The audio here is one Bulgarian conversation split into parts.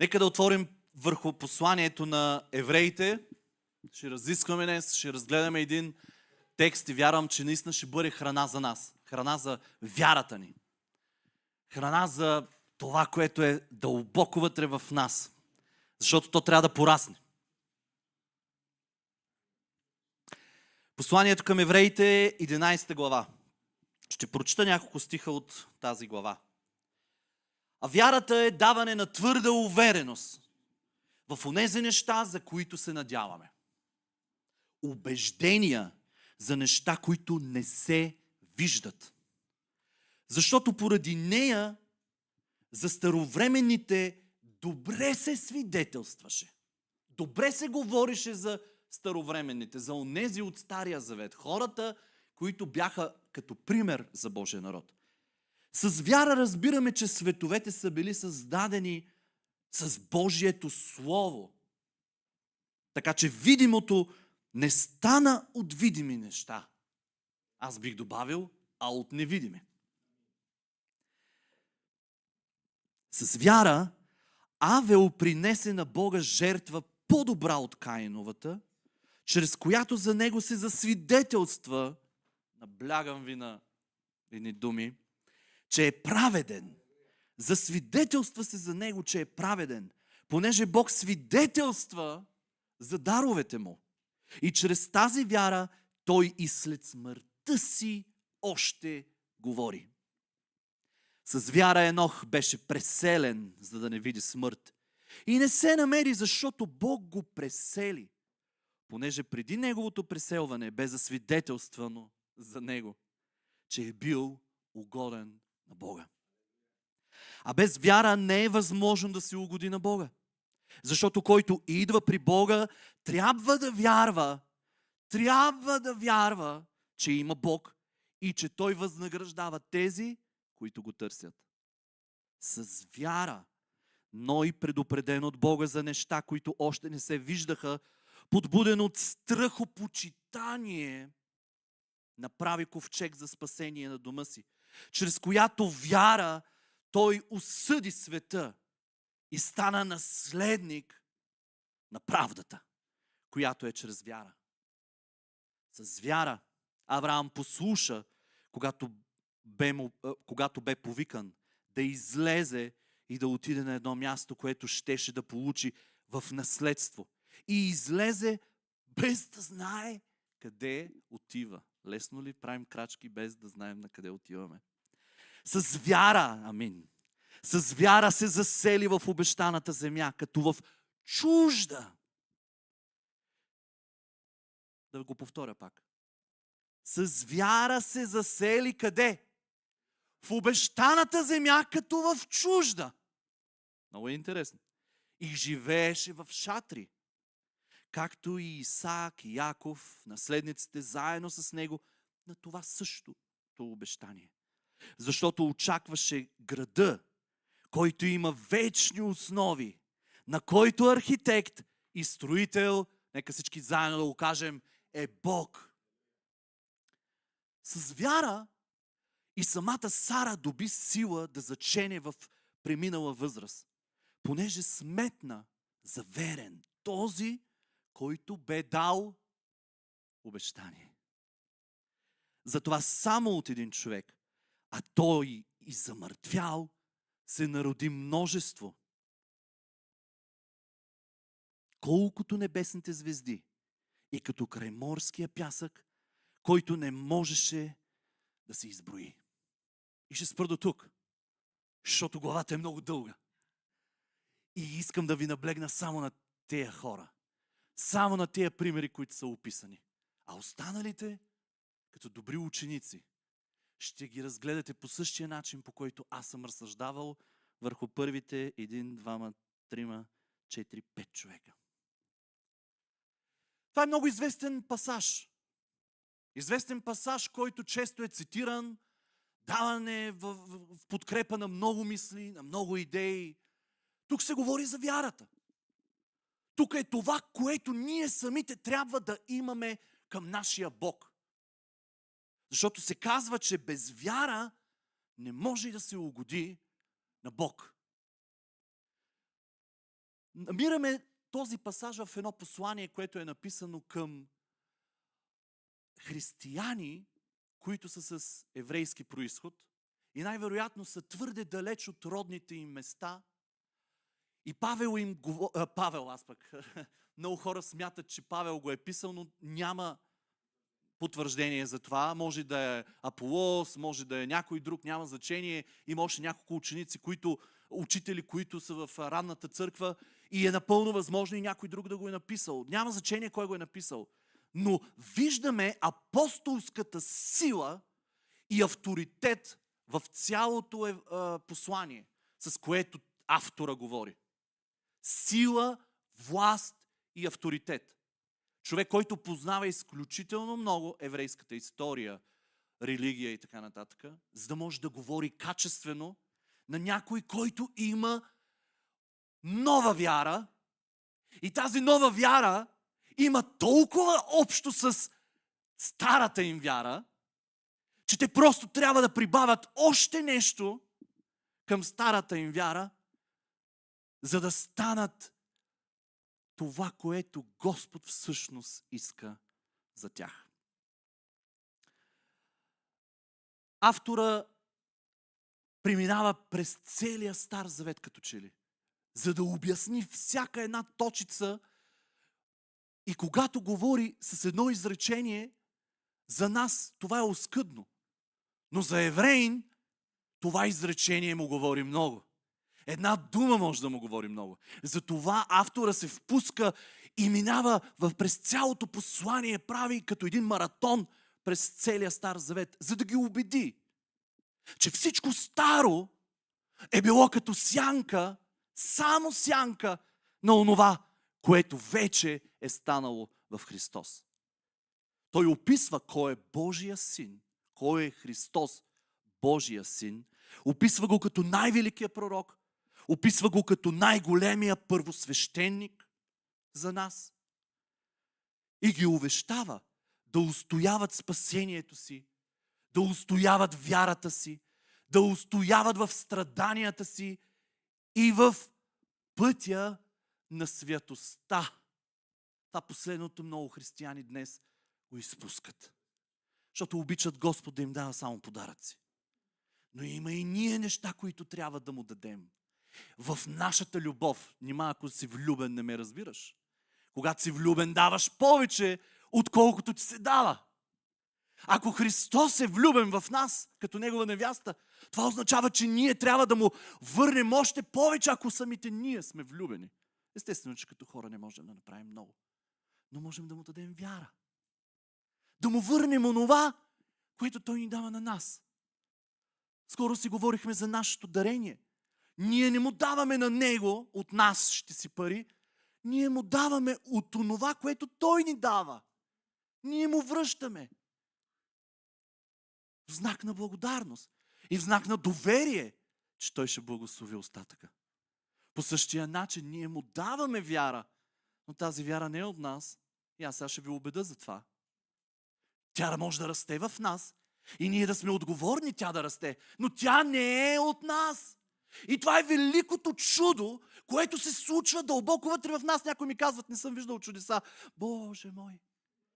Нека да отворим върху посланието на евреите. Ще разискваме днес, ще разгледаме един текст и вярвам, че наистина ще бъде храна за нас. Храна за вярата ни. Храна за това, което е дълбоко вътре в нас. Защото то трябва да порасне. Посланието към евреите, 11 глава. Ще прочита няколко стиха от тази глава. А вярата е даване на твърда увереност в онези неща, за които се надяваме. Убеждения за неща, които не се виждат. Защото поради нея за старовременните добре се свидетелстваше. Добре се говореше за старовременните, за онези от Стария Завет. Хората, които бяха като пример за Божия народ. С вяра разбираме, че световете са били създадени с Божието Слово. Така че видимото не стана от видими неща. Аз бих добавил, а от невидими. С вяра Авел принесе на Бога жертва по-добра от Каиновата, чрез която за него се засвидетелства, наблягам ви на едни думи, че е праведен. Засвидетелства се за него, че е праведен, понеже Бог свидетелства за даровете му. И чрез тази вяра той и след смъртта си още говори. С вяра Енох беше преселен, за да не види смърт. И не се намери, защото Бог го пресели, понеже преди неговото преселване бе засвидетелствано за него, че е бил угоден на Бога. А без вяра не е възможно да се угоди на Бога. Защото който идва при Бога, трябва да вярва, трябва да вярва, че има Бог и че Той възнаграждава тези, които го търсят. С вяра Ной, предупреден от Бога за неща, които още не се виждаха, подбуден от страхопочитание, направи ковчег за спасение на дома си, чрез която вяра той осъди света и стана наследник на правдата, която е чрез вяра. С вяра Авраам послуша, когато бе, му, когато бе повикан да излезе и да отиде на едно място, което щеше да получи в наследство. И излезе без да знае къде отива. Лесно ли правим крачки без да знаем на къде отиваме? С вяра, амин. С вяра се засели в обещаната земя, като в чужда. Да го повторя пак. С вяра се засели къде? В обещаната земя, като в чужда. Много е интересно. И живееше в шатри, както и Исаак и Яков, наследниците заедно с него, на това същото обещание. Защото очакваше града, който има вечни основи, на който архитект и строител, нека всички заедно да го кажем, е Бог. С вяра и самата Сара доби сила да зачене в преминала възраст, понеже сметна за верен този, който бе дал обещание. Затова само от един човек, а той и замъртвял, се народи множество. Колкото небесните звезди и като крайморския пясък, който не можеше да се изброи. И ще спра до тук, защото главата е много дълга. И искам да ви наблегна само на тези хора. Само на тези примери, които са описани. А останалите, като добри ученици, ще ги разгледате по същия начин, по който аз съм разсъждавал върху първите един, двама, трима, четири, пет човека. Това е много известен пасаж. Известен пасаж, който често е цитиран, даване в, в, в подкрепа на много мисли, на много идеи. Тук се говори за вярата. Тук е това, което ние самите трябва да имаме към нашия Бог. Защото се казва, че без вяра не може да се угоди на Бог. намираме този пасаж в едно послание, което е написано към християни, които са с еврейски происход и най-вероятно са твърде далеч от родните им места. И Павел им говори... Павел, аз пък. Много хора смятат, че Павел го е писал, но няма потвърждение за това. Може да е Аполос, може да е някой друг, няма значение. Има още няколко ученици, които, учители, които са в ранната църква и е напълно възможно и някой друг да го е написал. Няма значение кой го е написал. Но виждаме апостолската сила и авторитет в цялото е, е, послание, с което автора говори. Сила, власт и авторитет. Човек, който познава изключително много еврейската история, религия и така нататък, за да може да говори качествено на някой, който има нова вяра. И тази нова вяра има толкова общо с старата им вяра, че те просто трябва да прибавят още нещо към старата им вяра, за да станат това, което Господ всъщност иска за тях. Автора преминава през целия Стар Завет като че ли, за да обясни всяка една точица и когато говори с едно изречение, за нас това е оскъдно. Но за евреин това изречение му говори много. Една дума може да му говори много. Затова автора се впуска и минава в през цялото послание, прави като един маратон през целия Стар Завет, за да ги убеди, че всичко старо е било като сянка, само сянка на онова, което вече е станало в Христос. Той описва кой е Божия син, кой е Христос, Божия син. Описва го като най-великия пророк, Описва го като най-големия първосвещеник за нас. И ги увещава да устояват спасението си, да устояват вярата си, да устояват в страданията си и в пътя на святостта. Това последното много християни днес го изпускат. Защото обичат Господ да им дава само подаръци. Но има и ние неща, които трябва да му дадем в нашата любов. Нима ако си влюбен, не ме разбираш. Когато си влюбен, даваш повече, отколкото ти се дава. Ако Христос е влюбен в нас, като Негова невяста, това означава, че ние трябва да му върнем още повече, ако самите ние сме влюбени. Естествено, че като хора не можем да направим много. Но можем да му дадем вяра. Да му върнем онова, което той ни дава на нас. Скоро си говорихме за нашето дарение. Ние не му даваме на него, от нас ще си пари, ние му даваме от това, което той ни дава. Ние му връщаме. В знак на благодарност и в знак на доверие, че той ще благослови остатъка. По същия начин ние му даваме вяра, но тази вяра не е от нас. И аз сега ще ви убеда за това. Тя да може да расте в нас и ние да сме отговорни тя да расте, но тя не е от нас. И това е великото чудо, което се случва дълбоко вътре в нас. Някои ми казват, не съм виждал чудеса. Боже мой,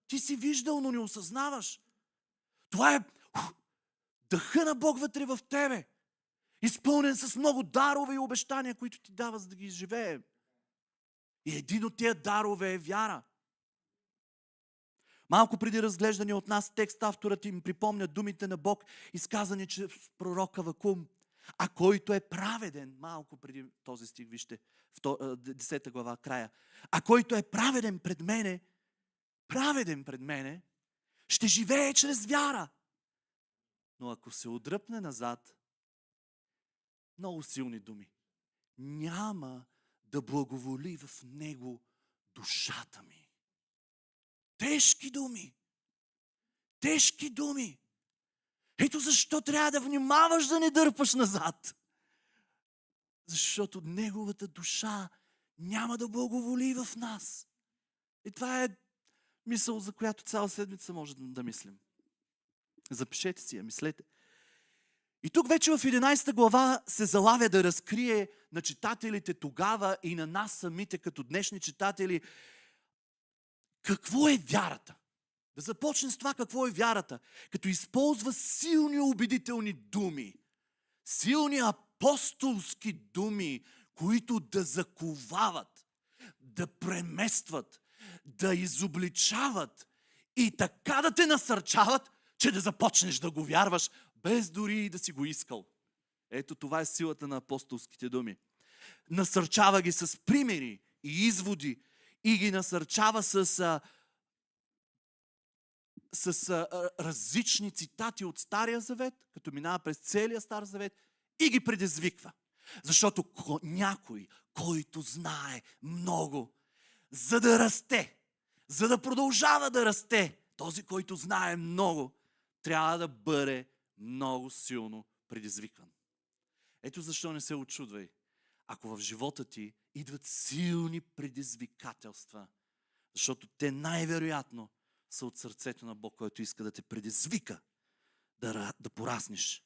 ти си виждал, но не осъзнаваш. Това е дъха на Бог вътре в тебе. Изпълнен с много дарове и обещания, които ти дава, за да ги изживее. И един от тия дарове е вяра. Малко преди разглеждане от нас текст, авторът им припомня думите на Бог, изказани чрез пророка Вакум – а който е праведен, малко преди този стих, вижте, в 10 глава, края, а който е праведен пред мене, праведен пред мене, ще живее чрез вяра. Но ако се отдръпне назад, много силни думи, няма да благоволи в него душата ми. Тежки думи. Тежки думи. Ето защо трябва да внимаваш да не дърпаш назад. Защото Неговата душа няма да благоволи в нас. И това е мисъл, за която цяла седмица може да, мислим. Запишете си я, мислете. И тук вече в 11 глава се залавя да разкрие на читателите тогава и на нас самите като днешни читатели какво е вярата. Започне с това какво е вярата, като използва силни убедителни думи, силни апостолски думи, които да заковават, да преместват, да изобличават и така да те насърчават, че да започнеш да го вярваш, без дори и да си го искал. Ето това е силата на апостолските думи. Насърчава ги с примери и изводи и ги насърчава с, с а, различни цитати от Стария Завет, като минава през целия Стар Завет и ги предизвиква. Защото някой, който знае много, за да расте, за да продължава да расте, този, който знае много, трябва да бъде много силно предизвикан. Ето защо не се очудвай, ако в живота ти идват силни предизвикателства, защото те най-вероятно са от сърцето на Бог, който иска да те предизвика да, да пораснеш.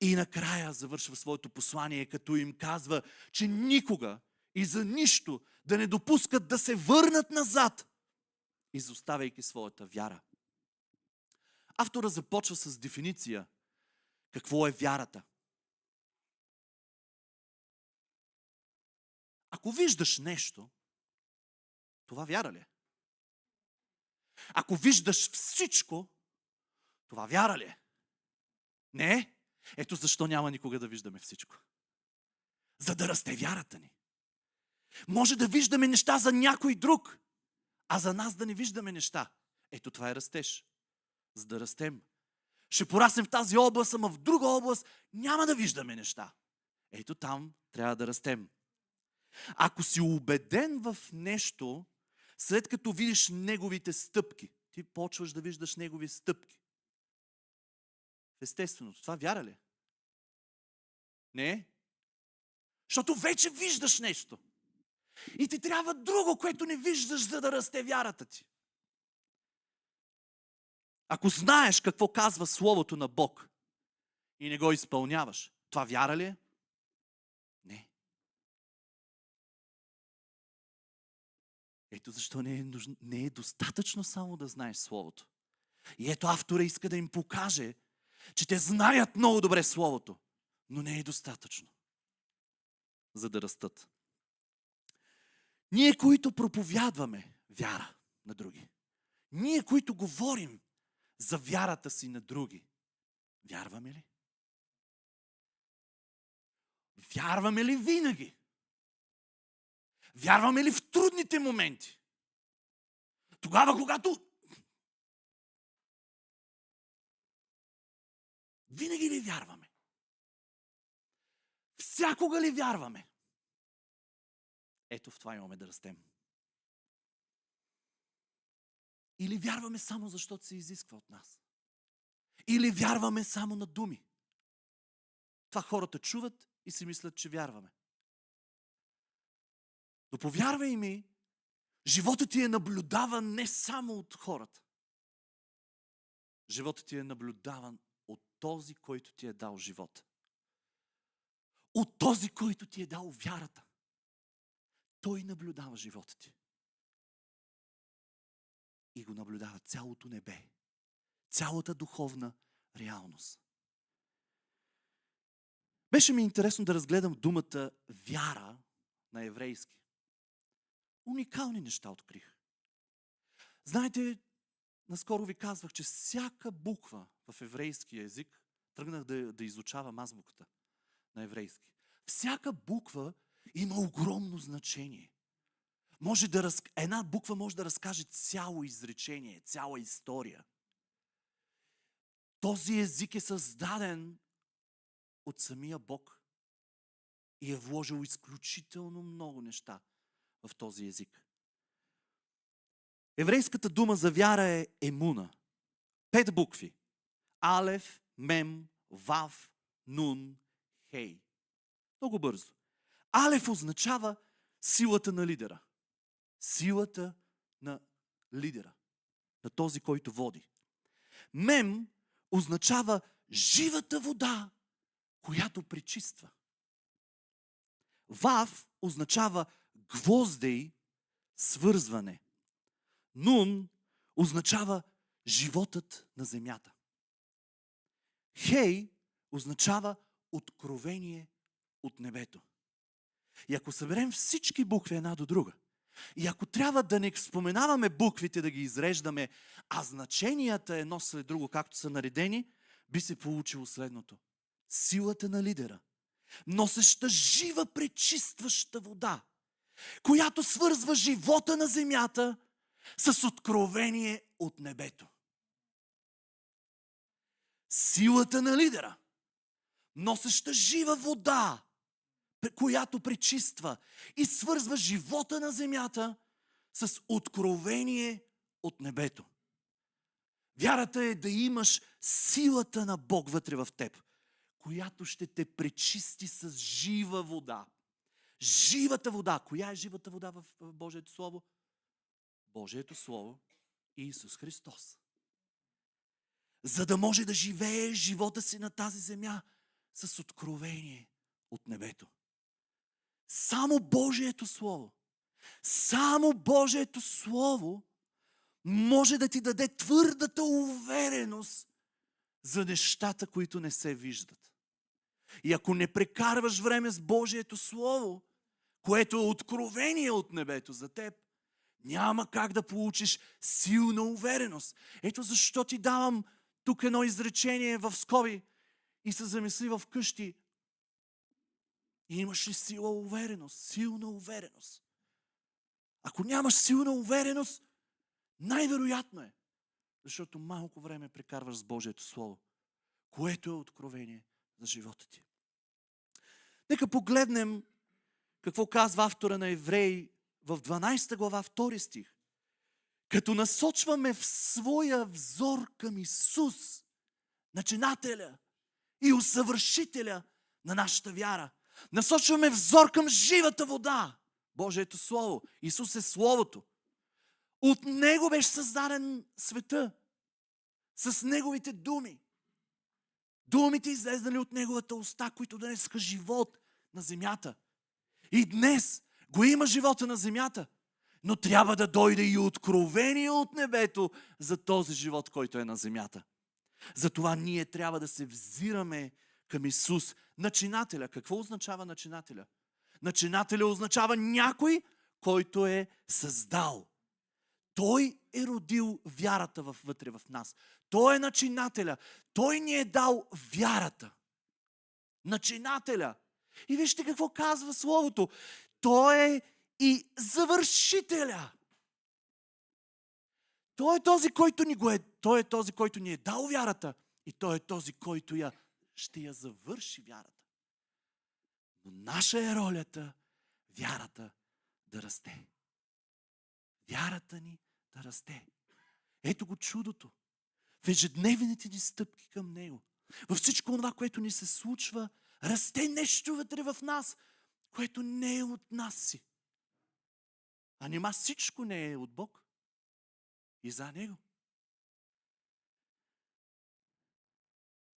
И накрая завършва своето послание, като им казва, че никога и за нищо да не допускат да се върнат назад, изоставяйки своята вяра. Автора започва с дефиниция какво е вярата. Ако виждаш нещо, това вяра ли е? Ако виждаш всичко, това вяра ли е? Не. Ето защо няма никога да виждаме всичко. За да расте вярата ни. Може да виждаме неща за някой друг, а за нас да не виждаме неща. Ето това е растеж. За да растем. Ще пораснем в тази област, ама в друга област няма да виждаме неща. Ето там трябва да растем. Ако си убеден в нещо, след като видиш неговите стъпки, ти почваш да виждаш негови стъпки. Естествено, това вяра ли? Е? Не. Защото вече виждаш нещо. И ти трябва друго, което не виждаш, за да расте вярата ти. Ако знаеш какво казва Словото на Бог и не го изпълняваш, това вяра ли е? Ето защо не е, нужно, не е достатъчно само да знаеш Словото. И ето автора иска да им покаже, че те знаят много добре Словото, но не е достатъчно, за да растат. Ние, които проповядваме вяра на други, ние, които говорим за вярата си на други, вярваме ли? Вярваме ли винаги? Вярваме ли в трудните моменти? Тогава, когато винаги ли вярваме? Всякога ли вярваме? Ето в това имаме да растем. Или вярваме само защото се изисква от нас. Или вярваме само на думи. Това хората чуват и си мислят, че вярваме. Но повярвай ми, животът ти е наблюдаван не само от хората. Животът ти е наблюдаван от този, който ти е дал живота. От този, който ти е дал вярата. Той наблюдава живота ти. И го наблюдава цялото небе. Цялата духовна реалност. Беше ми интересно да разгледам думата вяра на еврейски. Уникални неща открих. Знаете, наскоро ви казвах, че всяка буква в еврейски език, тръгнах да, да изучавам азбуката на еврейски. Всяка буква има огромно значение. Може да раз... Една буква може да разкаже цяло изречение, цяла история. Този език е създаден от самия Бог и е вложил изключително много неща в този език. Еврейската дума за вяра е емуна. Пет букви. Алев, Мем, Вав, Нун, Хей. Много бързо. Алев означава силата на лидера. Силата на лидера. На този, който води. Мем означава живата вода която пречиства. Вав означава гвоздей, свързване. Нун означава животът на земята. Хей означава откровение от небето. И ако съберем всички букви една до друга, и ако трябва да не споменаваме буквите, да ги изреждаме, а значенията едно след друго, както са наредени, би се получило следното. Силата на лидера, носеща жива, пречистваща вода, която свързва живота на земята с откровение от небето. Силата на лидера, носеща жива вода, която пречиства и свързва живота на земята с откровение от небето. Вярата е да имаш силата на Бог вътре в теб, която ще те пречисти с жива вода. Живата вода. Коя е живата вода в Божието Слово? Божието Слово и Исус Христос. За да може да живее живота си на тази земя с откровение от небето. Само Божието Слово, само Божието Слово може да ти даде твърдата увереност за нещата, които не се виждат. И ако не прекарваш време с Божието Слово, което е откровение от небето за теб, няма как да получиш силна увереност. Ето защо ти давам тук едно изречение в скоби и се замисли в къщи. И имаш ли сила увереност? Силна увереност. Ако нямаш силна увереност, най-вероятно е, защото малко време прекарваш с Божието Слово, което е откровение за живота ти. Нека погледнем какво казва автора на Евреи в 12 глава, 2 стих. Като насочваме в своя взор към Исус, начинателя и усъвършителя на нашата вяра. Насочваме взор към живата вода. Божието Слово. Исус е Словото. От Него беше създаден света. С Неговите думи. Думите излезнали от Неговата уста, които донесаха живот на земята. И днес го има живота на земята. Но трябва да дойде и откровение от небето за този живот, който е на земята. Затова ние трябва да се взираме към Исус, начинателя. Какво означава начинателя? Начинателя означава някой, който е създал. Той е родил вярата вътре в нас. Той е начинателя. Той ни е дал вярата. Начинателя. И вижте какво казва Словото. Той е и завършителя. Той е този, който ни го е, той е този, който ни е дал вярата и той е този, който я, ще я завърши вярата. Но наша е ролята вярата да расте. Вярата ни да расте. Ето го чудото. В ежедневните ни стъпки към Него. Във всичко това, което ни се случва, расте нещо вътре в нас, което не е от нас си. А нима всичко не е от Бог и за Него.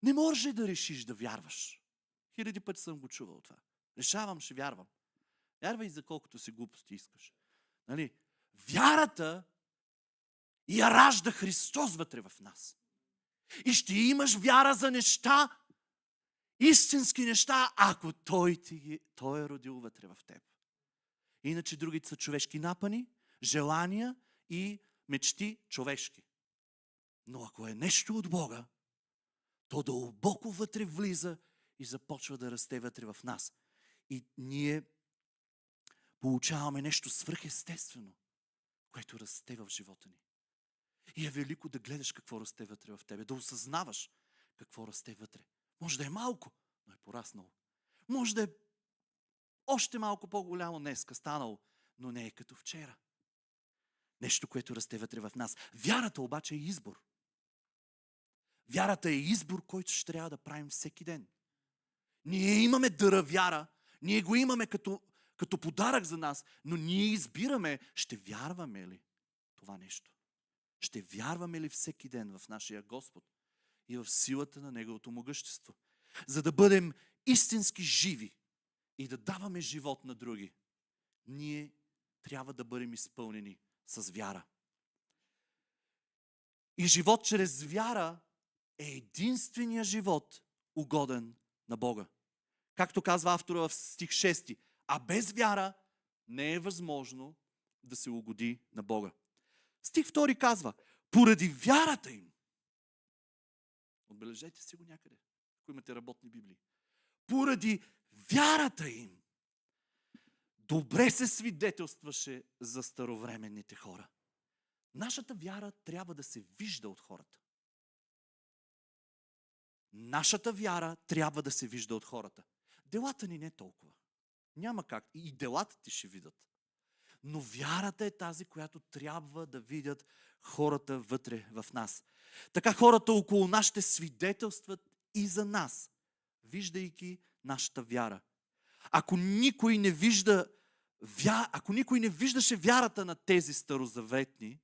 Не може да решиш да вярваш. Хиляди пъти съм го чувал това. Решавам, ще вярвам. Вярвай за колкото си глупости искаш. Нали? Вярата я ражда Христос вътре в нас. И ще имаш вяра за неща, истински неща, ако Той, ти, той е родил вътре в теб. Иначе другите са човешки напани, желания и мечти човешки. Но ако е нещо от Бога, то дълбоко вътре влиза и започва да расте вътре в нас. И ние получаваме нещо свръхестествено, което расте в живота ни. И е велико да гледаш какво расте вътре в тебе, да осъзнаваш какво расте вътре. Може да е малко, но е пораснало. Може да е още малко по-голямо днеска станало, но не е като вчера. Нещо, което расте вътре в нас. Вярата обаче е избор. Вярата е избор, който ще трябва да правим всеки ден. Ние имаме дъра вяра, ние го имаме като, като подарък за нас, но ние избираме, ще вярваме ли това нещо. Ще вярваме ли всеки ден в нашия Господ и в силата на Неговото могъщество. За да бъдем истински живи и да даваме живот на други, ние трябва да бъдем изпълнени с вяра. И живот чрез вяра е единствения живот, угоден на Бога. Както казва автора в стих 6. А без вяра не е възможно да се угоди на Бога. Стих 2 казва, поради вярата им. Отбележете си го някъде, ако имате работни библии. Поради вярата им. Добре се свидетелстваше за старовременните хора. Нашата вяра трябва да се вижда от хората. Нашата вяра трябва да се вижда от хората. Делата ни не толкова. Няма как. И делата ти ще видят. Но вярата е тази, която трябва да видят хората вътре в нас. Така хората около нас ще свидетелстват и за нас, виждайки нашата вяра. Ако никой не вижда, вя... ако никой не виждаше вярата на тези старозаветни,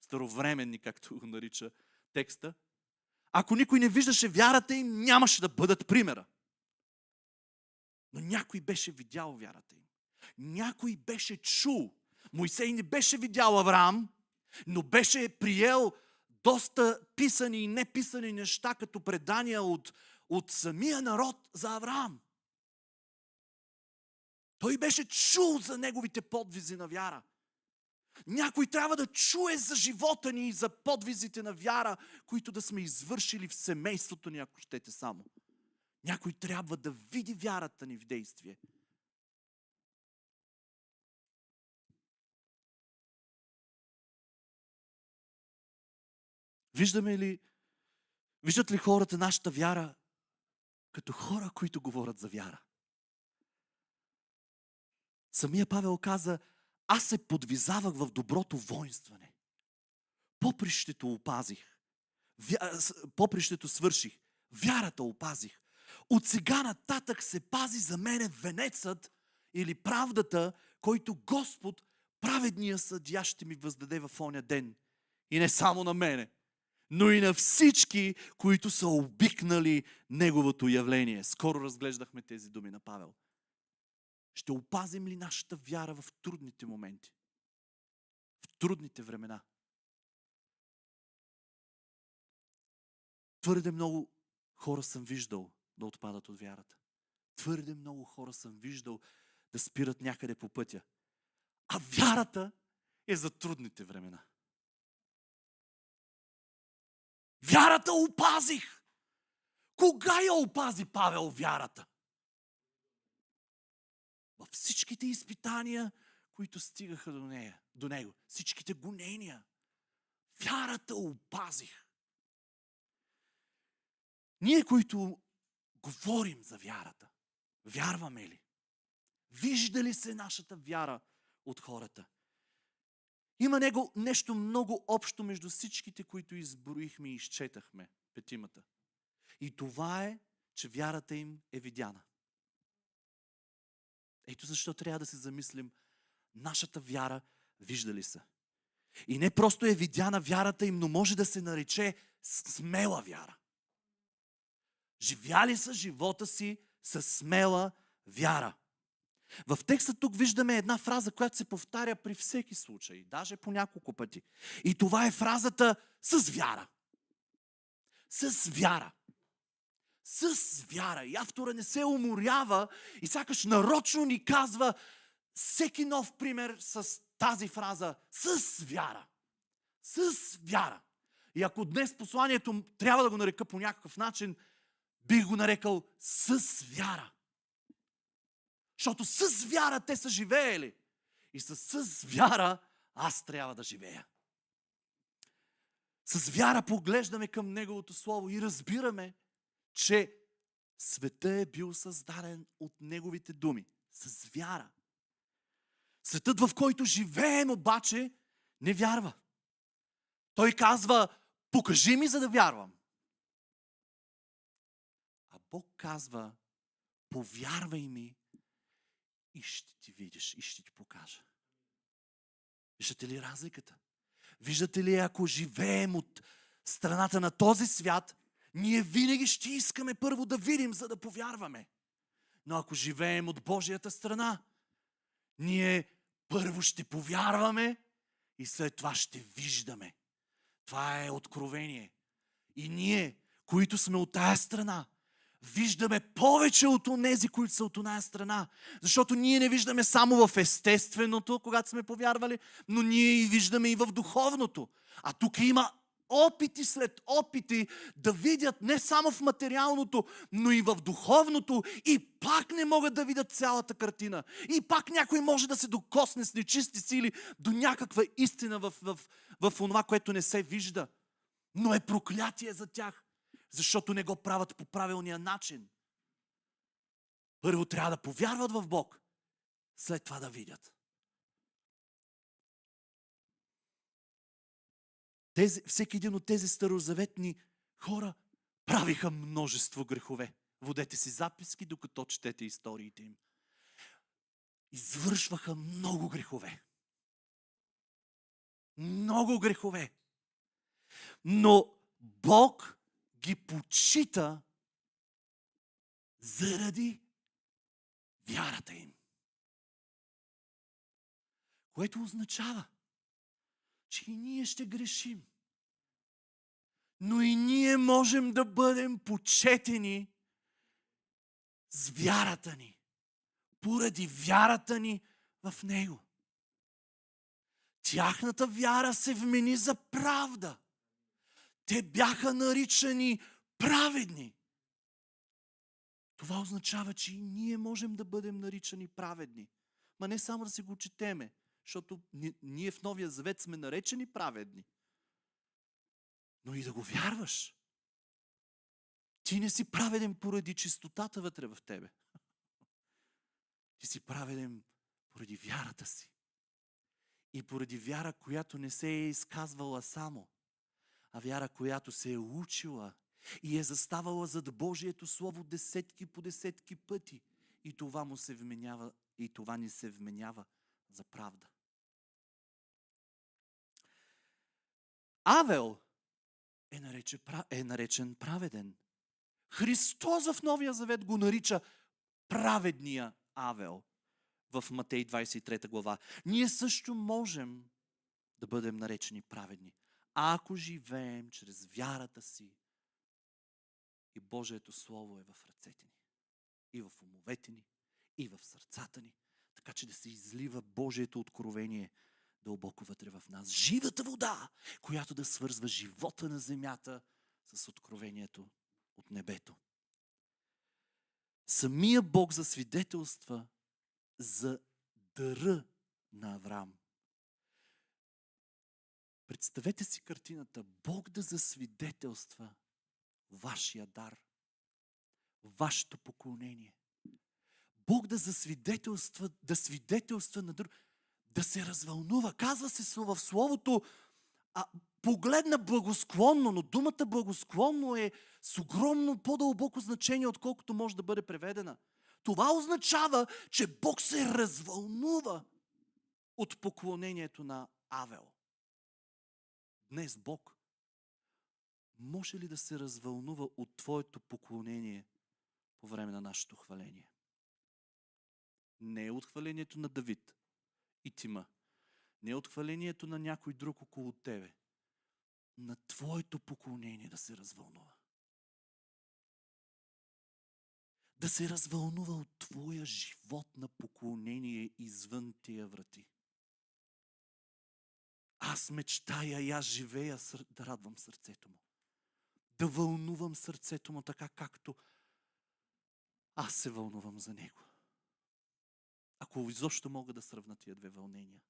старовременни, както го нарича текста, ако никой не виждаше вярата им, нямаше да бъдат примера. Но някой беше видял вярата им. Някой беше чул. Мойсей не беше видял Авраам, но беше приел доста писани и неписани неща като предания от, от самия народ за Авраам. Той беше чул за неговите подвизи на вяра. Някой трябва да чуе за живота ни и за подвизите на вяра, които да сме извършили в семейството ни, ако щете само. Някой трябва да види вярата ни в действие. Виждаме ли, виждат ли хората нашата вяра като хора, които говорят за вяра? Самия Павел каза, аз се подвизавах в доброто воинстване. Попрището опазих. Попрището свърших. Вярата опазих. От сега нататък се пази за мене венецът или правдата, който Господ, праведния съдия, ще ми въздаде в оня ден. И не само на мене, но и на всички, които са обикнали Неговото явление. Скоро разглеждахме тези думи на Павел. Ще опазим ли нашата вяра в трудните моменти? В трудните времена? Твърде много хора съм виждал да отпадат от вярата. Твърде много хора съм виждал да спират някъде по пътя. А вярата е за трудните времена. Вярата опазих. Кога я опази Павел вярата? Във всичките изпитания, които стигаха до, нея, до него. Всичките гонения. Вярата опазих. Ние, които говорим за вярата, вярваме ли? Вижда ли се нашата вяра от хората? Има него нещо много общо между всичките, които изброихме и изчетахме, петимата. И това е, че вярата им е видяна. Ето защо трябва да се замислим, нашата вяра вижда ли са? И не просто е видяна вярата им, но може да се нарече смела вяра. Живяли са живота си с смела вяра. В текста тук виждаме една фраза, която се повтаря при всеки случай, даже по няколко пъти. И това е фразата с вяра. С вяра. С вяра. И автора не се уморява и сякаш нарочно ни казва всеки нов пример с тази фраза. С вяра. С вяра. И ако днес посланието трябва да го нарека по някакъв начин, бих го нарекал с вяра. Защото с вяра те са живеели. И с, с вяра аз трябва да живея. С вяра поглеждаме към Неговото Слово и разбираме, че света е бил създаден от Неговите думи. С вяра. Светът, в който живеем, обаче, не вярва. Той казва, покажи ми, за да вярвам. А Бог казва, повярвай ми, и ще ти видиш и ще ти покажа. Виждате ли разликата? Виждате ли, ако живеем от страната на този свят, ние винаги ще искаме първо да видим, за да повярваме. Но ако живеем от Божията страна, ние първо ще повярваме и след това ще виждаме. Това е откровение. И ние, които сме от тая страна, виждаме повече от онези, които са от оная страна. Защото ние не виждаме само в естественото, когато сме повярвали, но ние и виждаме и в духовното. А тук има опити след опити да видят не само в материалното, но и в духовното и пак не могат да видят цялата картина. И пак някой може да се докосне с нечисти сили до някаква истина в, в, в, това, което не се вижда. Но е проклятие за тях защото не го правят по правилния начин. Първо трябва да повярват в Бог, след това да видят. Тези, всеки един от тези старозаветни хора правиха множество грехове. Водете си записки, докато четете историите им. Извършваха много грехове. Много грехове. Но Бог ги почита заради вярата им. Което означава, че и ние ще грешим. Но и ние можем да бъдем почетени с вярата ни. Поради вярата ни в Него. Тяхната вяра се вмени за правда. Те бяха наричани праведни. Това означава, че и ние можем да бъдем наричани праведни. Ма не само да се го четеме, защото ние в Новия Завет сме наречени праведни. Но и да го вярваш. Ти не си праведен поради чистотата вътре в тебе. Ти си праведен поради вярата си. И поради вяра, която не се е изказвала само – а вяра, която се е учила и е заставала зад Божието Слово десетки по десетки пъти. И това му се вменява, и това ни се вменява за правда. Авел е наречен, е наречен праведен. Христос в Новия Завет го нарича праведния Авел в Матей 23 глава. Ние също можем да бъдем наречени праведни ако живеем чрез вярата си и Божието Слово е в ръцете ни, и в умовете ни, и в сърцата ни, така че да се излива Божието откровение дълбоко вътре в нас. Живата вода, която да свързва живота на земята с откровението от небето. Самия Бог засвидетелства за дъра на Авраам. Представете си картината. Бог да засвидетелства вашия дар, вашето поклонение. Бог да засвидетелства, да свидетелства на друг, да се развълнува. Казва се в Словото, а, погледна благосклонно, но думата благосклонно е с огромно по-дълбоко значение, отколкото може да бъде преведена. Това означава, че Бог се развълнува от поклонението на Авел днес Бог може ли да се развълнува от Твоето поклонение по време на нашето хваление? Не е от хвалението на Давид и Тима. Не е от хвалението на някой друг около тебе. На Твоето поклонение да се развълнува. Да се развълнува от Твоя живот на поклонение извън тия врати. Аз мечтая и аз живея да радвам сърцето му. Да вълнувам сърцето му така, както аз се вълнувам за него. Ако изобщо мога да сравна тия две вълнения.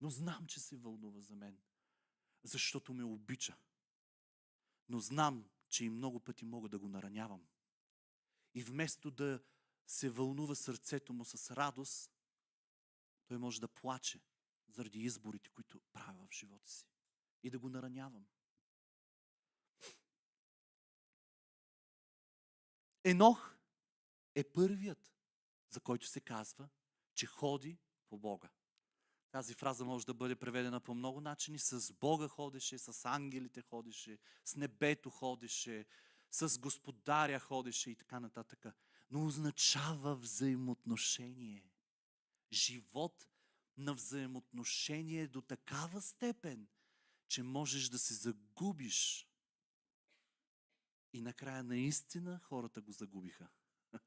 Но знам, че се вълнува за мен, защото ме обича. Но знам, че и много пъти мога да го наранявам. И вместо да се вълнува сърцето му с радост, той може да плаче заради изборите, които правя в живота си. И да го наранявам. Енох е първият, за който се казва, че ходи по Бога. Тази фраза може да бъде преведена по много начини. С Бога ходеше, с ангелите ходеше, с небето ходеше, с Господаря ходеше и така нататък. но означава взаимоотношение. Живот на взаимоотношение до такава степен, че можеш да се загубиш. И накрая наистина хората го загубиха.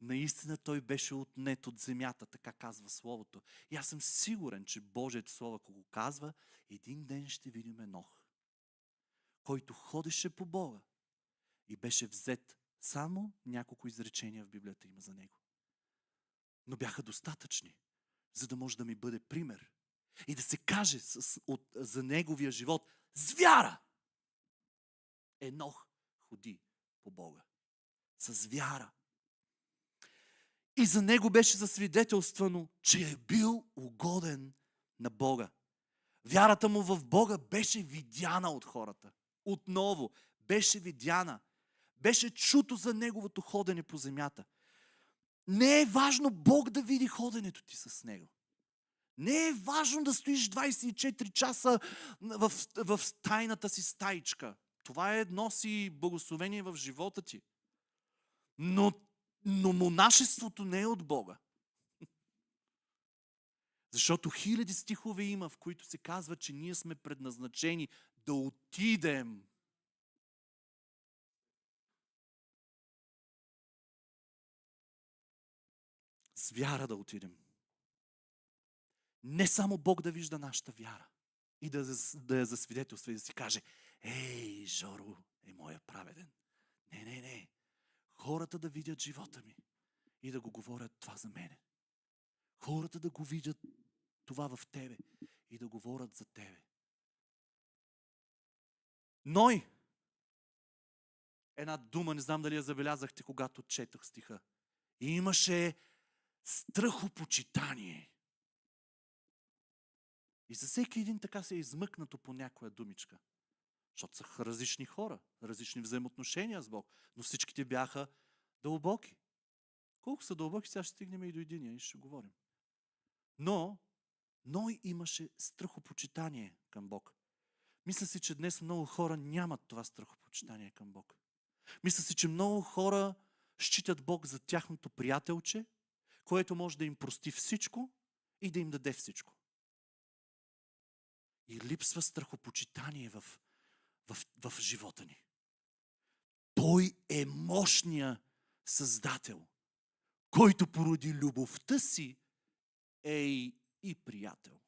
Наистина той беше отнет от земята, така казва Словото. И аз съм сигурен, че Божието Слово, ако го казва, един ден ще видим Енох, който ходеше по Бога и беше взет. Само няколко изречения в Библията има за него. Но бяха достатъчни, за да може да ми бъде пример. И да се каже с, от, за неговия живот с вяра. Енох ходи по Бога. С вяра. И за него беше засвидетелствано, че е бил угоден на Бога. Вярата му в Бога беше видяна от хората. Отново беше видяна. Беше чуто за неговото ходене по земята. Не е важно Бог да види ходенето ти с него. Не е важно да стоиш 24 часа в, в тайната си стаичка. Това е едно си благословение в живота ти. Но но монашеството не е от Бога. Защото хиляди стихове има, в които се казва, че ние сме предназначени да отидем. С вяра да отидем. Не само Бог да вижда нашата вяра и да, да я засвидетелства и да си каже, ей, Жоро е моя праведен. Не, не, не хората да видят живота ми и да го говорят това за мене. Хората да го видят това в тебе и да говорят за тебе. Ной! Една дума, не знам дали я забелязахте, когато четах стиха. Имаше страхопочитание. И за всеки един така се е измъкнато по някоя думичка. Защото са различни хора, различни взаимоотношения с Бог. Но всичките бяха дълбоки. Колко са дълбоки, сега ще стигнем и до единия и ще говорим. Но Ной имаше страхопочитание към Бог. Мисля си, че днес много хора нямат това страхопочитание към Бог. Мисля си, че много хора считат Бог за тяхното приятелче, което може да им прости всичко и да им даде всичко. И липсва страхопочитание в в, в живота ни. Той е мощния Създател, който породи любовта си е и, и приятел.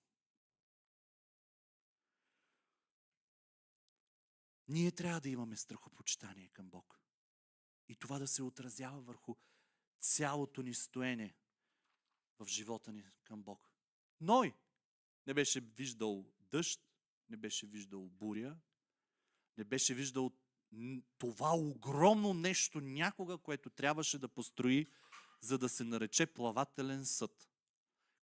Ние трябва да имаме страхопочитание към Бог. И това да се отразява върху цялото ни стоене в живота ни към Бог. Ной не беше виждал дъжд, не беше виждал буря, не беше виждал това огромно нещо някога, което трябваше да построи, за да се нарече плавателен съд,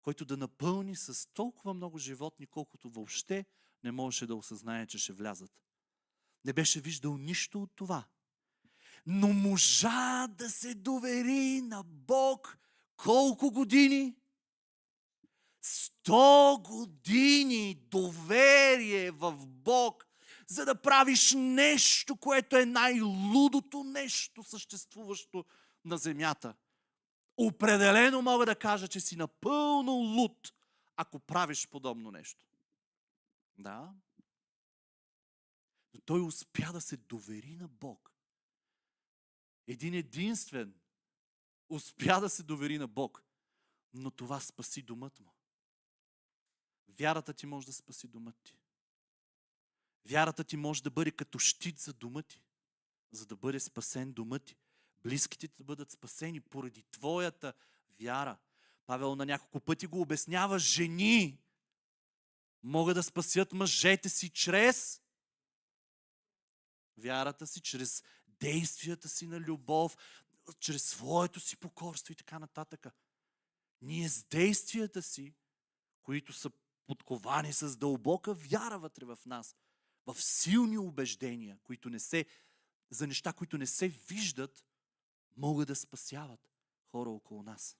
който да напълни с толкова много животни, колкото въобще не можеше да осъзнае, че ще влязат. Не беше виждал нищо от това. Но можа да се довери на Бог колко години? Сто години доверие в Бог за да правиш нещо, което е най-лудото нещо, съществуващо на земята. Определено мога да кажа, че си напълно луд, ако правиш подобно нещо. Да. Но той успя да се довери на Бог. Един единствен успя да се довери на Бог. Но това спаси думът му. Вярата ти може да спаси думът ти. Вярата ти може да бъде като щит за дома ти, за да бъде спасен дома ти. Близките ти да бъдат спасени поради твоята вяра. Павел на няколко пъти го обяснява. Жени могат да спасят мъжете си чрез вярата си, чрез действията си на любов, чрез своето си покорство и така нататък. Ние с действията си, които са подковани с дълбока вяра вътре в нас, в силни убеждения, които не се, за неща, които не се виждат, могат да спасяват хора около нас.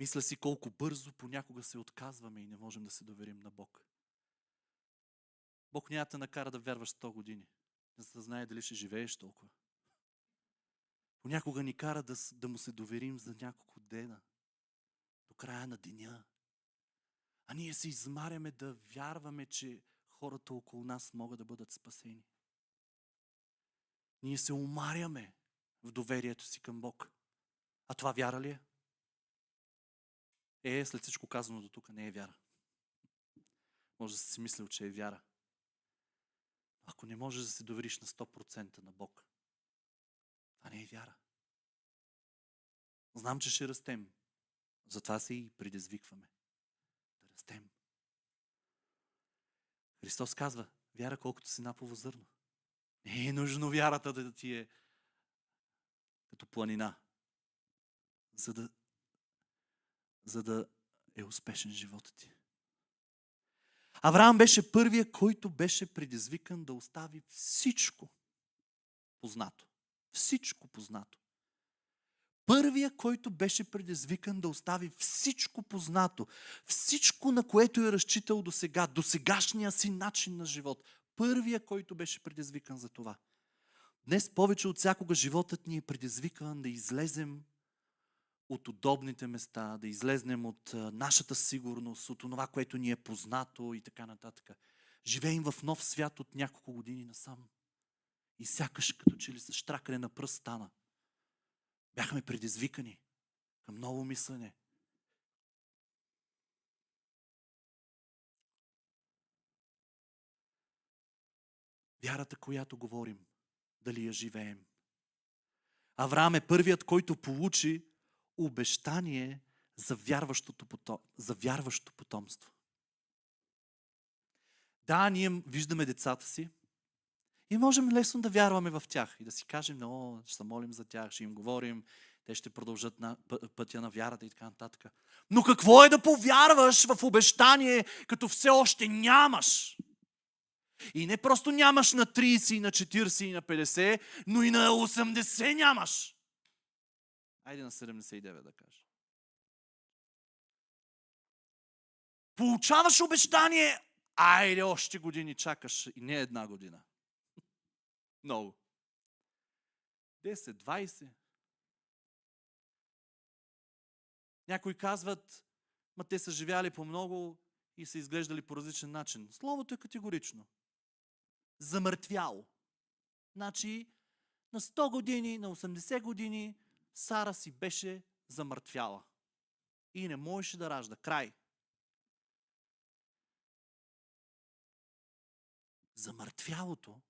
Мисля си колко бързо понякога се отказваме и не можем да се доверим на Бог. Бог няма да накара да вярваш 100 години, за да знае дали ще живееш толкова. Понякога ни кара да, да му се доверим за няколко дена, до края на деня. А ние се измаряме да вярваме, че хората около нас могат да бъдат спасени. Ние се умаряме в доверието си към Бог. А това вяра ли е? Е, след всичко казано до тук не е вяра. Може да си мислил, че е вяра. Ако не можеш да се довериш на 100% на Бог, това не е вяра. Знам, че ще растем. Затова се и предизвикваме. Да растем. Христос казва, вяра колкото си напово зърно. Не е нужно вярата да ти е като планина, за да, за да е успешен живота ти. Авраам беше първия, който беше предизвикан да остави всичко познато. Всичко познато. Първия, който беше предизвикан да остави всичко познато, всичко, на което е разчитал до сега, до сегашния си начин на живот. Първия, който беше предизвикан за това. Днес повече от всякога животът ни е предизвикан да излезем от удобните места, да излезнем от нашата сигурност, от това, което ни е познато и така нататък. Живеем в нов свят от няколко години насам. И сякаш като че ли с штракане на пръст стана. Бяхме предизвикани към ново мислене. Вярата, която говорим, дали я живеем. Авраам е първият, който получи обещание за вярващото, потом, за вярващо потомство. Да, ние виждаме децата си и можем лесно да вярваме в тях и да си кажем, о, ще се молим за тях, ще им говорим, те ще продължат на пътя на вярата и така нататък. Но какво е да повярваш в обещание, като все още нямаш? И не просто нямаш на 30, и на 40, и на 50, но и на 80 нямаш. Айде на 79 да кажа. Получаваш обещание, айде още години чакаш и не една година. Много. 10, 20. Някои казват, ма те са живяли по много и са изглеждали по различен начин. Словото е категорично. Замъртвяло. Значи на 100 години, на 80 години Сара си беше замъртвяла. И не можеше да ражда. Край. Замъртвялото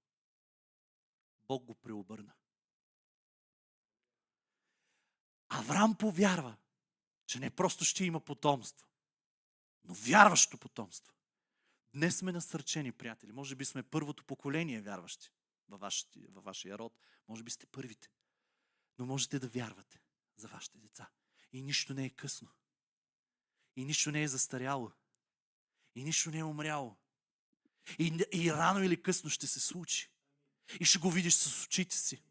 Бог го преобърна. Авраам повярва, че не просто ще има потомство, но вярващо потомство. Днес сме насърчени, приятели. Може би сме първото поколение вярващи във, във вашия род. Може би сте първите. Но можете да вярвате за вашите деца. И нищо не е късно. И нищо не е застаряло. И нищо не е умряло. И, и рано или късно ще се случи. И ще го видиш с очите си.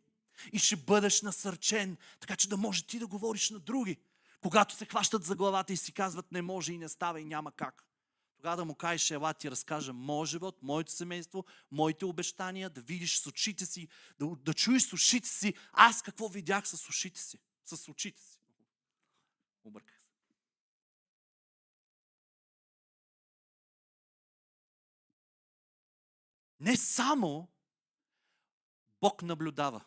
И ще бъдеш насърчен, така че да може ти да говориш на други. Когато се хващат за главата и си казват не може и не става и няма как. Да му кажеш, ела ти разкажа моят живот, моето семейство, моите обещания, да видиш с очите си, да, да чуеш с ушите си, аз какво видях с ушите си, с очите си. Обърках се. Не само Бог наблюдава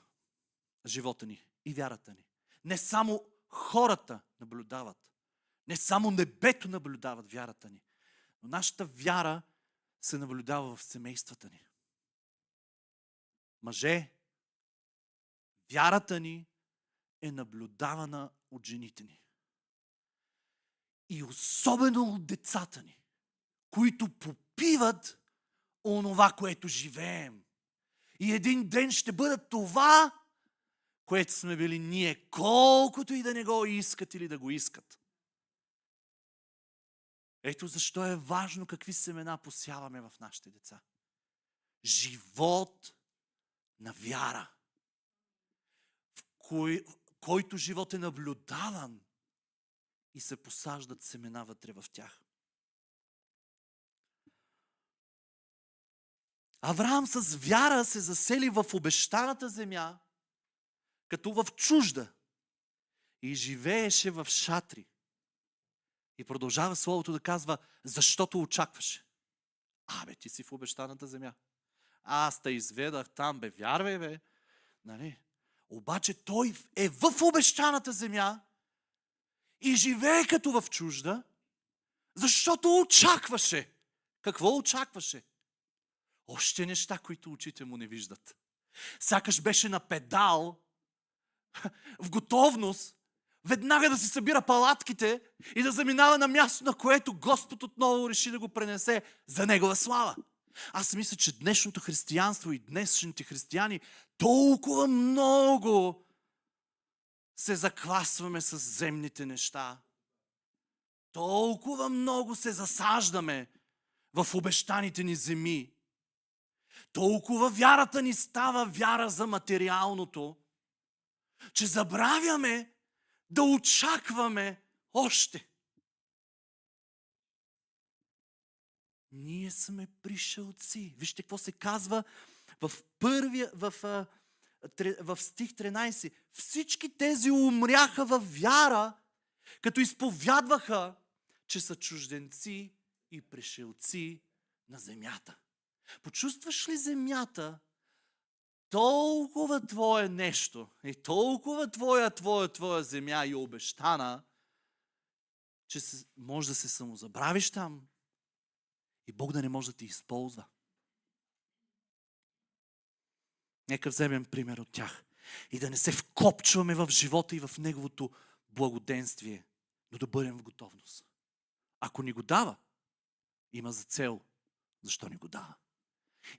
живота ни и вярата ни. Не само хората наблюдават. Не само небето наблюдават вярата ни. Но нашата вяра се наблюдава в семействата ни. Мъже, вярата ни е наблюдавана от жените ни. И особено от децата ни, които попиват онова, което живеем. И един ден ще бъдат това, което сме били ние, колкото и да не го искат или да го искат. Ето защо е важно какви семена посяваме в нашите деца. Живот на вяра, в кой, който живот е наблюдаван и се посаждат семена вътре в тях. Авраам с вяра се засели в обещаната земя, като в чужда и живееше в шатри. И продължава Словото да казва, защото очакваше. Абе, ти си в обещаната земя. Аз те изведах там, бе, вярвай, бе. Нали? Обаче той е в обещаната земя и живее като в чужда, защото очакваше. Какво очакваше? Още неща, които очите му не виждат. Сякаш беше на педал, в готовност, веднага да си събира палатките и да заминава на място, на което Господ отново реши да го пренесе за Негова слава. Аз мисля, че днешното християнство и днешните християни толкова много се заквасваме с земните неща. Толкова много се засаждаме в обещаните ни земи. Толкова вярата ни става вяра за материалното, че забравяме да очакваме още. Ние сме пришелци. Вижте какво се казва в, първия, в, в, в стих 13. Всички тези умряха в вяра, като изповядваха, че са чужденци и пришелци на земята. Почувстваш ли земята толкова твое нещо и толкова твоя, твоя, твоя земя и обещана, че може да се самозабравиш там и Бог да не може да ти използва. Нека вземем пример от тях и да не се вкопчваме в живота и в Неговото благоденствие, но да бъдем в готовност. Ако ни го дава, има за цел, защо ни го дава.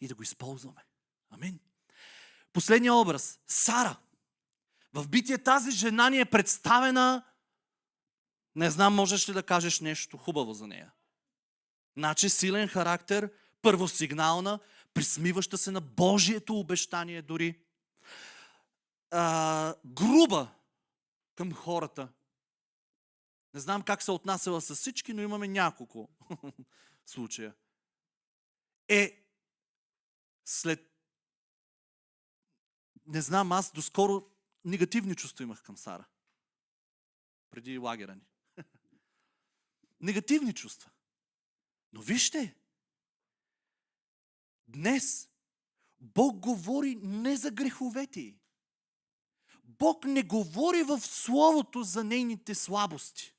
И да го използваме. Амин. Последния образ. Сара. В битие тази жена ни е представена. Не знам, можеш ли да кажеш нещо хубаво за нея. Значи силен характер, първосигнална, присмиваща се на Божието обещание дори. А, груба към хората. Не знам как се отнасяла с всички, но имаме няколко случая. Е, след не знам, аз доскоро негативни чувства имах към Сара. Преди лагера ни. негативни чувства. Но вижте, днес Бог говори не за греховете Бог не говори в Словото за нейните слабости.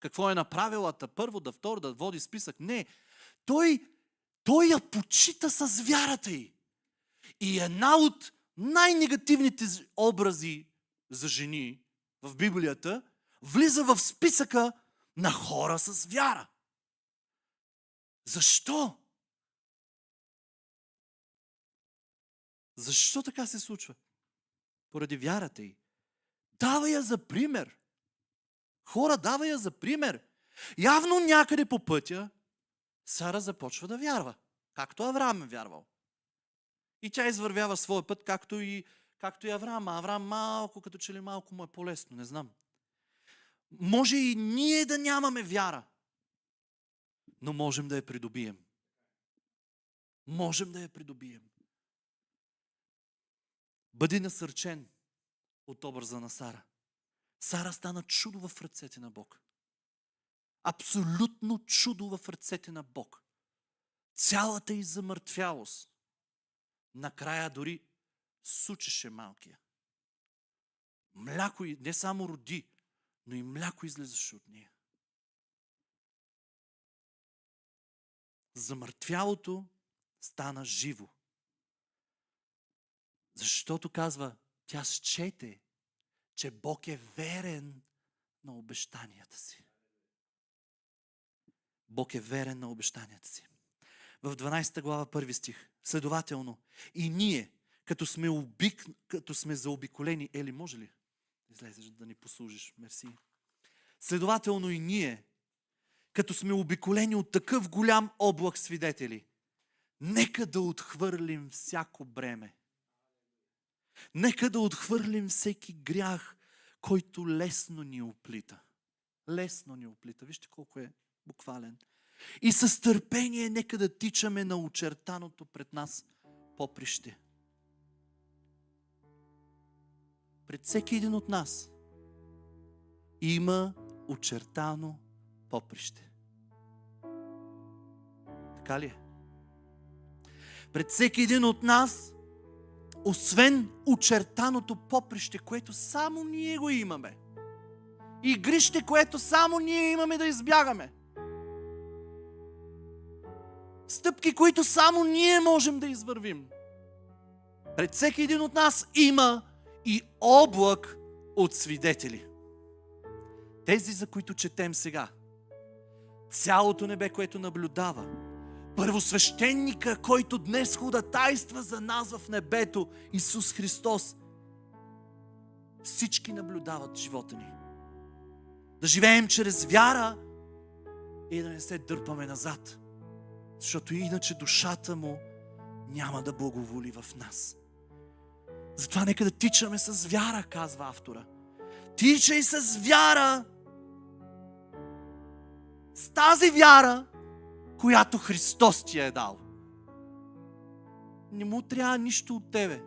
Какво е направила та първо, да второ, да води списък. Не. Той, той я почита с вярата й. И една от най-негативните образи за жени в Библията влиза в списъка на хора с вяра. Защо? Защо така се случва? Поради вярата й. Дава я за пример. Хора, дава я за пример. Явно някъде по пътя Сара започва да вярва. Както Авраам е вярвал. И тя извървява своя път, както и, както и Авраам. Авраам малко, като че ли малко му е по-лесно, не знам. Може и ние да нямаме вяра, но можем да я придобием. Можем да я придобием. Бъди насърчен от образа на Сара. Сара стана чудо в ръцете на Бог. Абсолютно чудо в ръцете на Бог. Цялата й замъртвялост накрая дори сучеше малкия. Мляко не само роди, но и мляко излезаше от нея. Замъртвялото стана живо. Защото казва, тя счете, че Бог е верен на обещанията си. Бог е верен на обещанията си в 12 глава, първи стих. Следователно, и ние, като сме, обик, като сме заобиколени, Ели, може ли излезеш да ни послужиш? Мерси. Следователно и ние, като сме обиколени от такъв голям облак свидетели, нека да отхвърлим всяко бреме. Нека да отхвърлим всеки грях, който лесно ни оплита. Лесно ни оплита. Вижте колко е буквален. И с търпение нека да тичаме на очертаното пред нас поприще. Пред всеки един от нас има очертано поприще. Така ли е? Пред всеки един от нас, освен очертаното поприще, което само ние го имаме, и грище, което само ние имаме да избягаме, стъпки, които само ние можем да извървим. Пред всеки един от нас има и облак от свидетели. Тези, за които четем сега. Цялото небе, което наблюдава. Първосвещеника, който днес ходатайства за нас в небето, Исус Христос. Всички наблюдават живота ни. Да живеем чрез вяра и да не се дърпаме назад. Защото иначе душата му няма да благоволи в нас. Затова нека да тичаме с вяра, казва автора. Тичай с вяра. С тази вяра, която Христос ти е дал. Не му трябва нищо от тебе.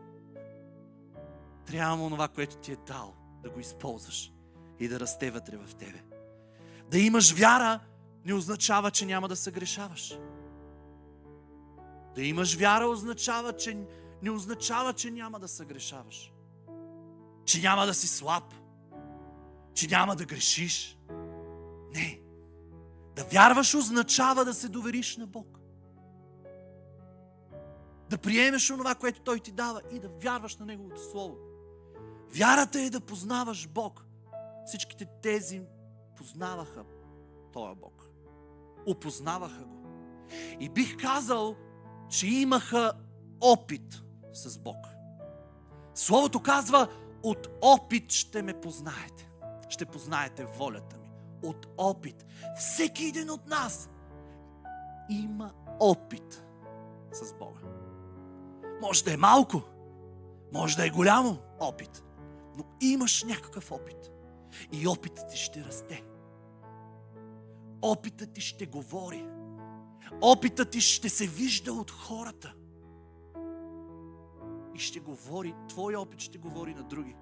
Трябва му това, което ти е дал, да го използваш и да расте вътре в тебе. Да имаш вяра не означава, че няма да се грешаваш. Да имаш вяра означава, че не означава, че няма да съгрешаваш. Че няма да си слаб. Че няма да грешиш. Не. Да вярваш означава да се довериш на Бог. Да приемеш онова, което Той ти дава и да вярваш на Неговото Слово. Вярата е да познаваш Бог. Всичките тези познаваха Тоя Бог. Опознаваха го. И бих казал, че имаха опит с Бог. Словото казва, от опит ще ме познаете. Ще познаете волята ми. От опит. Всеки един от нас има опит с Бога. Може да е малко, може да е голямо опит, но имаш някакъв опит. И опитът ти ще расте. Опитът ти ще говори. Опитът ти ще се вижда от хората и ще говори, твой опит ще говори на други.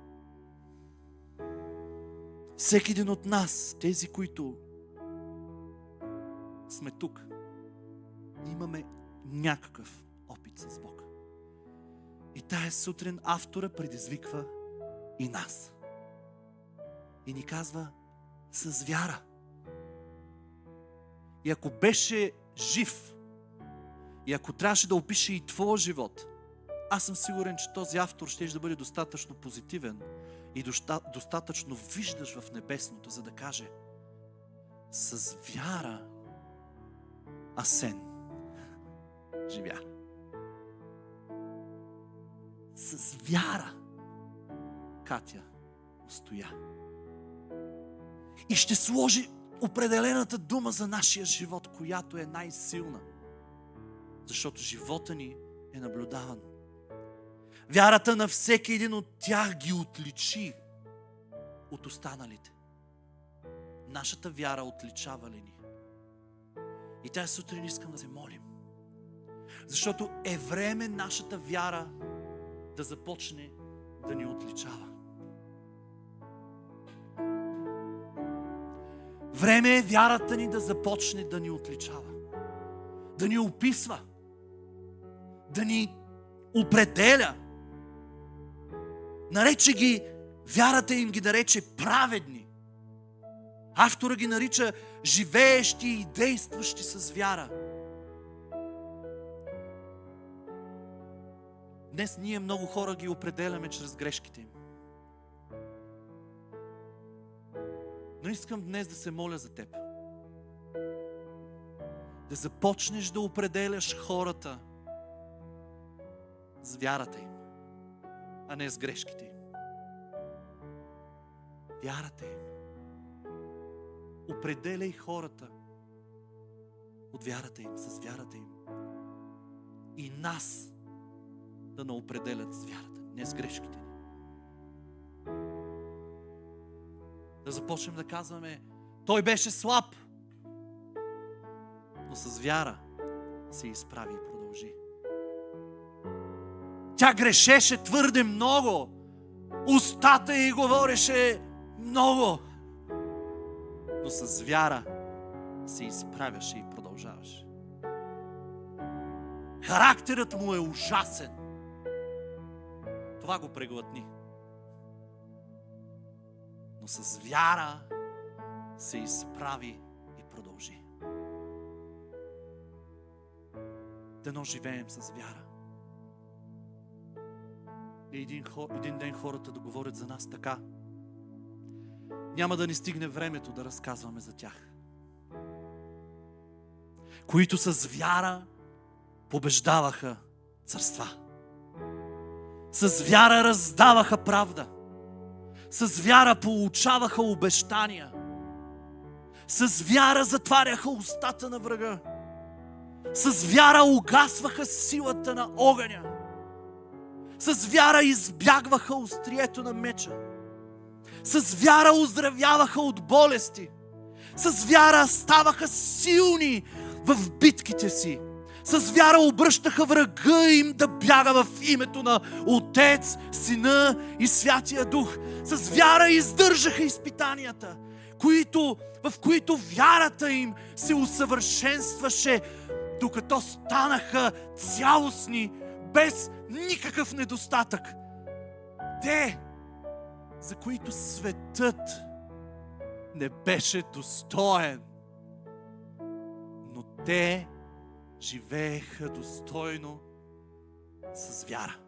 Всеки един от нас, тези, които сме тук, имаме някакъв опит с Бог. И тая сутрин автора предизвиква и нас. И ни казва с вяра. И ако беше жив, и ако трябваше да опише и твоя живот, аз съм сигурен, че този автор ще да бъде достатъчно позитивен и достатъчно виждаш в небесното, за да каже с вяра Асен живя. С вяра Катя устоя. И ще сложи определената дума за нашия живот, която е най-силна. Защото живота ни е наблюдаван Вярата на всеки един от тях ги отличи от останалите. Нашата вяра отличава ли ни? И тази сутрин искам да се молим. Защото е време нашата вяра да започне да ни отличава. Време е вярата ни да започне да ни отличава. Да ни описва. Да ни определя Нарече ги, вярата им ги нарече праведни. Автора ги нарича живеещи и действащи с вяра. Днес ние много хора ги определяме чрез грешките им. Но искам днес да се моля за теб. Да започнеш да определяш хората с вярата им а не с грешките им. Вярата им. Определяй хората от вярата им, с вярата им. И нас да не определят с вярата, не с грешките Да започнем да казваме, Той беше слаб, но с вяра се изправи и продължи. Тя грешеше твърде много. Устата й говореше много. Но с вяра се изправяше и продължаваше. Характерът му е ужасен. Това го преглътни. Но с вяра се изправи и продължи. Дано живеем с вяра. И един, един ден хората да говорят за нас така. Няма да ни стигне времето да разказваме за тях. Които с вяра побеждаваха царства. С вяра раздаваха правда. С вяра получаваха обещания. С вяра затваряха устата на врага. С вяра угасваха силата на огъня. С вяра избягваха острието на меча. С вяра оздравяваха от болести. С вяра ставаха силни в битките си. С вяра обръщаха врага им да бяга в името на Отец, Сина и Святия Дух. С вяра издържаха изпитанията, които, в които вярата им се усъвършенстваше, докато станаха цялостни, без никакъв недостатък. Те, за които светът не беше достоен, но те живееха достойно с вяра.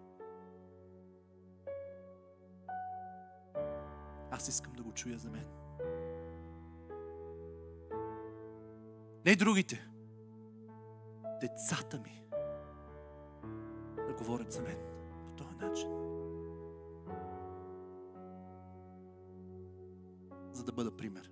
Аз искам да го чуя за мен. Не другите. Децата ми да говорят за мен по този начин. За да бъда пример.